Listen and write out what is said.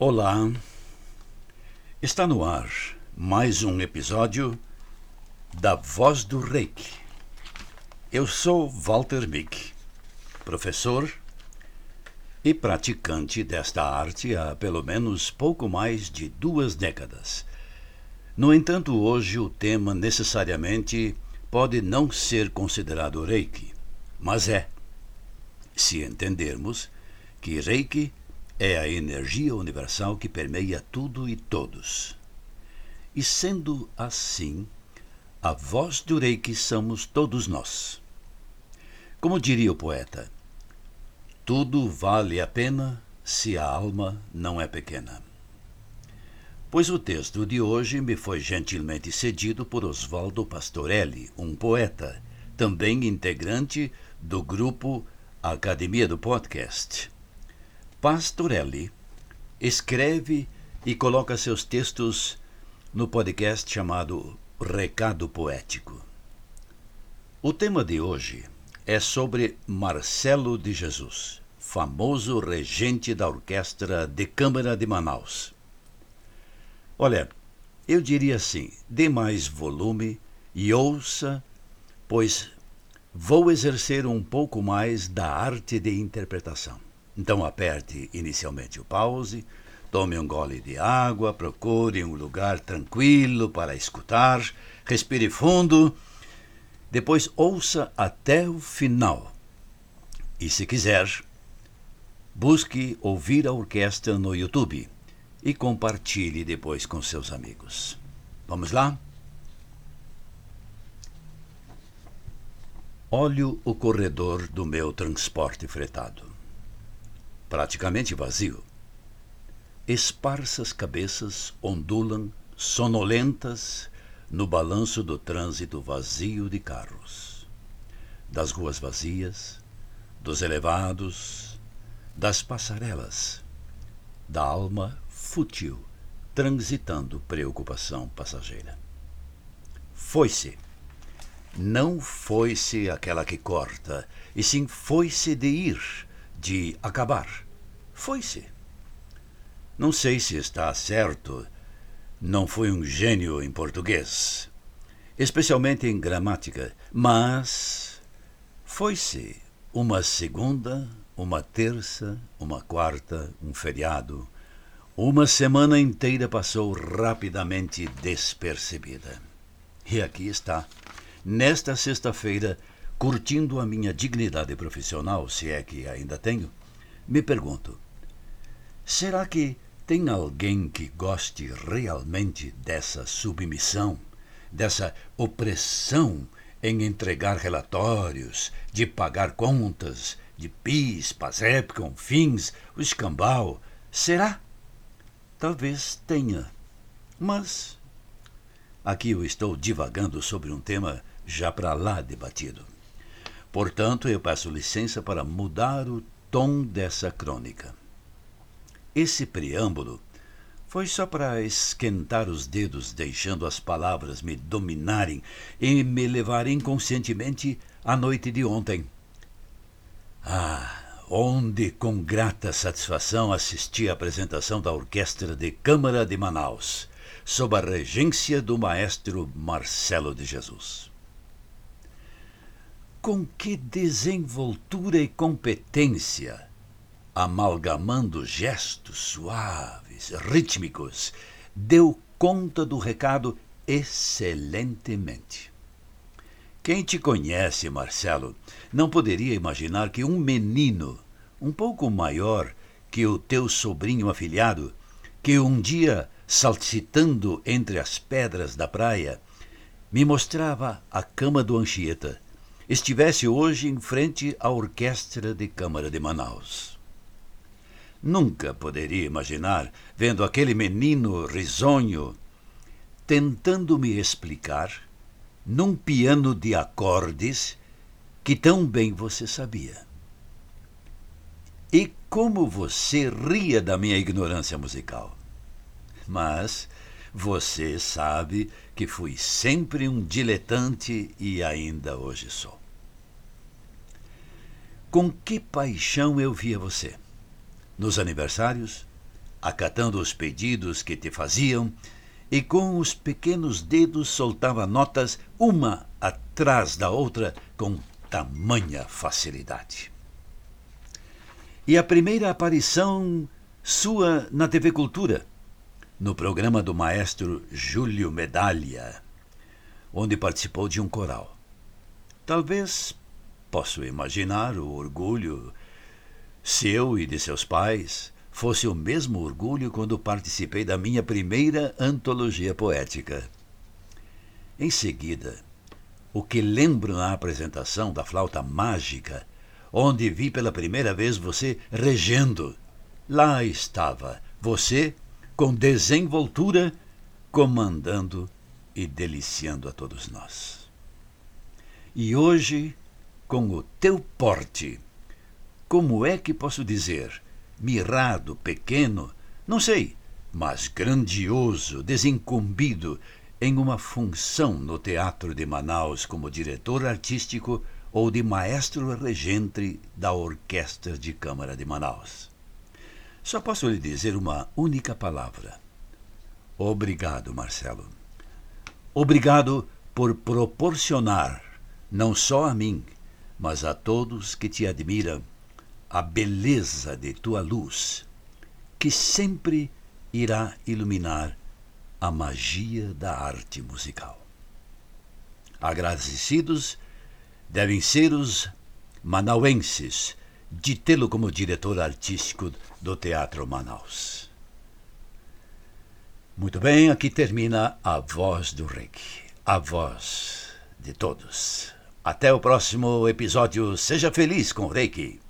Olá, está no ar mais um episódio da Voz do Reiki. Eu sou Walter Mick, professor e praticante desta arte há pelo menos pouco mais de duas décadas. No entanto, hoje o tema necessariamente pode não ser considerado Reiki, mas é, se entendermos que Reiki é a energia universal que permeia tudo e todos. E sendo assim, a voz do Reiki somos todos nós. Como diria o poeta, tudo vale a pena se a alma não é pequena. Pois o texto de hoje me foi gentilmente cedido por Oswaldo Pastorelli, um poeta, também integrante do grupo Academia do Podcast. Pastorelli escreve e coloca seus textos no podcast chamado Recado Poético. O tema de hoje é sobre Marcelo de Jesus, famoso regente da Orquestra de Câmara de Manaus. Olha, eu diria assim: dê mais volume e ouça, pois vou exercer um pouco mais da arte de interpretação. Então aperte inicialmente o pause, tome um gole de água, procure um lugar tranquilo para escutar, respire fundo depois ouça até o final. E se quiser, busque ouvir a orquestra no YouTube e compartilhe depois com seus amigos. Vamos lá? Olho o corredor do meu transporte fretado. Praticamente vazio. Esparsas cabeças ondulam, sonolentas, no balanço do trânsito vazio de carros, das ruas vazias, dos elevados, das passarelas, da alma fútil transitando preocupação passageira. Foi-se. Não foi-se aquela que corta, e sim foi-se de ir, de acabar. Foi-se. Não sei se está certo não foi um gênio em português, especialmente em gramática, mas foi-se uma segunda, uma terça, uma quarta, um feriado. Uma semana inteira passou rapidamente despercebida. E aqui está, nesta sexta-feira, curtindo a minha dignidade profissional, se é que ainda tenho, me pergunto: será que tem alguém que goste realmente dessa submissão, dessa opressão em entregar relatórios, de pagar contas, de PIS, PASEP, confins, o escambau? Será? Talvez tenha. Mas aqui eu estou divagando sobre um tema já para lá debatido. Portanto, eu peço licença para mudar o tom dessa crônica. Esse preâmbulo foi só para esquentar os dedos, deixando as palavras me dominarem e me levar inconscientemente à noite de ontem. Ah, onde com grata satisfação assisti à apresentação da Orquestra de Câmara de Manaus, sob a regência do maestro Marcelo de Jesus. Com que desenvoltura e competência! Amalgamando gestos suaves, rítmicos, deu conta do recado excelentemente. Quem te conhece, Marcelo, não poderia imaginar que um menino, um pouco maior que o teu sobrinho afilhado, que um dia, saltitando entre as pedras da praia, me mostrava a cama do Anchieta, estivesse hoje em frente à Orquestra de Câmara de Manaus. Nunca poderia imaginar, vendo aquele menino risonho, tentando me explicar, num piano de acordes, que tão bem você sabia. E como você ria da minha ignorância musical. Mas você sabe que fui sempre um diletante e ainda hoje sou. Com que paixão eu via você nos aniversários, acatando os pedidos que te faziam, e com os pequenos dedos soltava notas uma atrás da outra com tamanha facilidade. E a primeira aparição sua na TV Cultura, no programa do maestro Júlio Medalha, onde participou de um coral. Talvez posso imaginar o orgulho seu e de seus pais fosse o mesmo orgulho quando participei da minha primeira antologia poética. Em seguida, o que lembro na apresentação da flauta mágica, onde vi pela primeira vez você regendo. Lá estava você, com desenvoltura, comandando e deliciando a todos nós. E hoje, com o teu porte, como é que posso dizer? Mirrado, pequeno, não sei, mas grandioso, desincumbido, em uma função no Teatro de Manaus como diretor artístico ou de maestro regente da Orquestra de Câmara de Manaus. Só posso lhe dizer uma única palavra. Obrigado, Marcelo. Obrigado por proporcionar, não só a mim, mas a todos que te admiram, a beleza de tua luz, que sempre irá iluminar a magia da arte musical. Agradecidos devem ser os manauenses de tê-lo como diretor artístico do Teatro Manaus. Muito bem, aqui termina a voz do Reiki, a voz de todos. Até o próximo episódio. Seja feliz com o Reiki.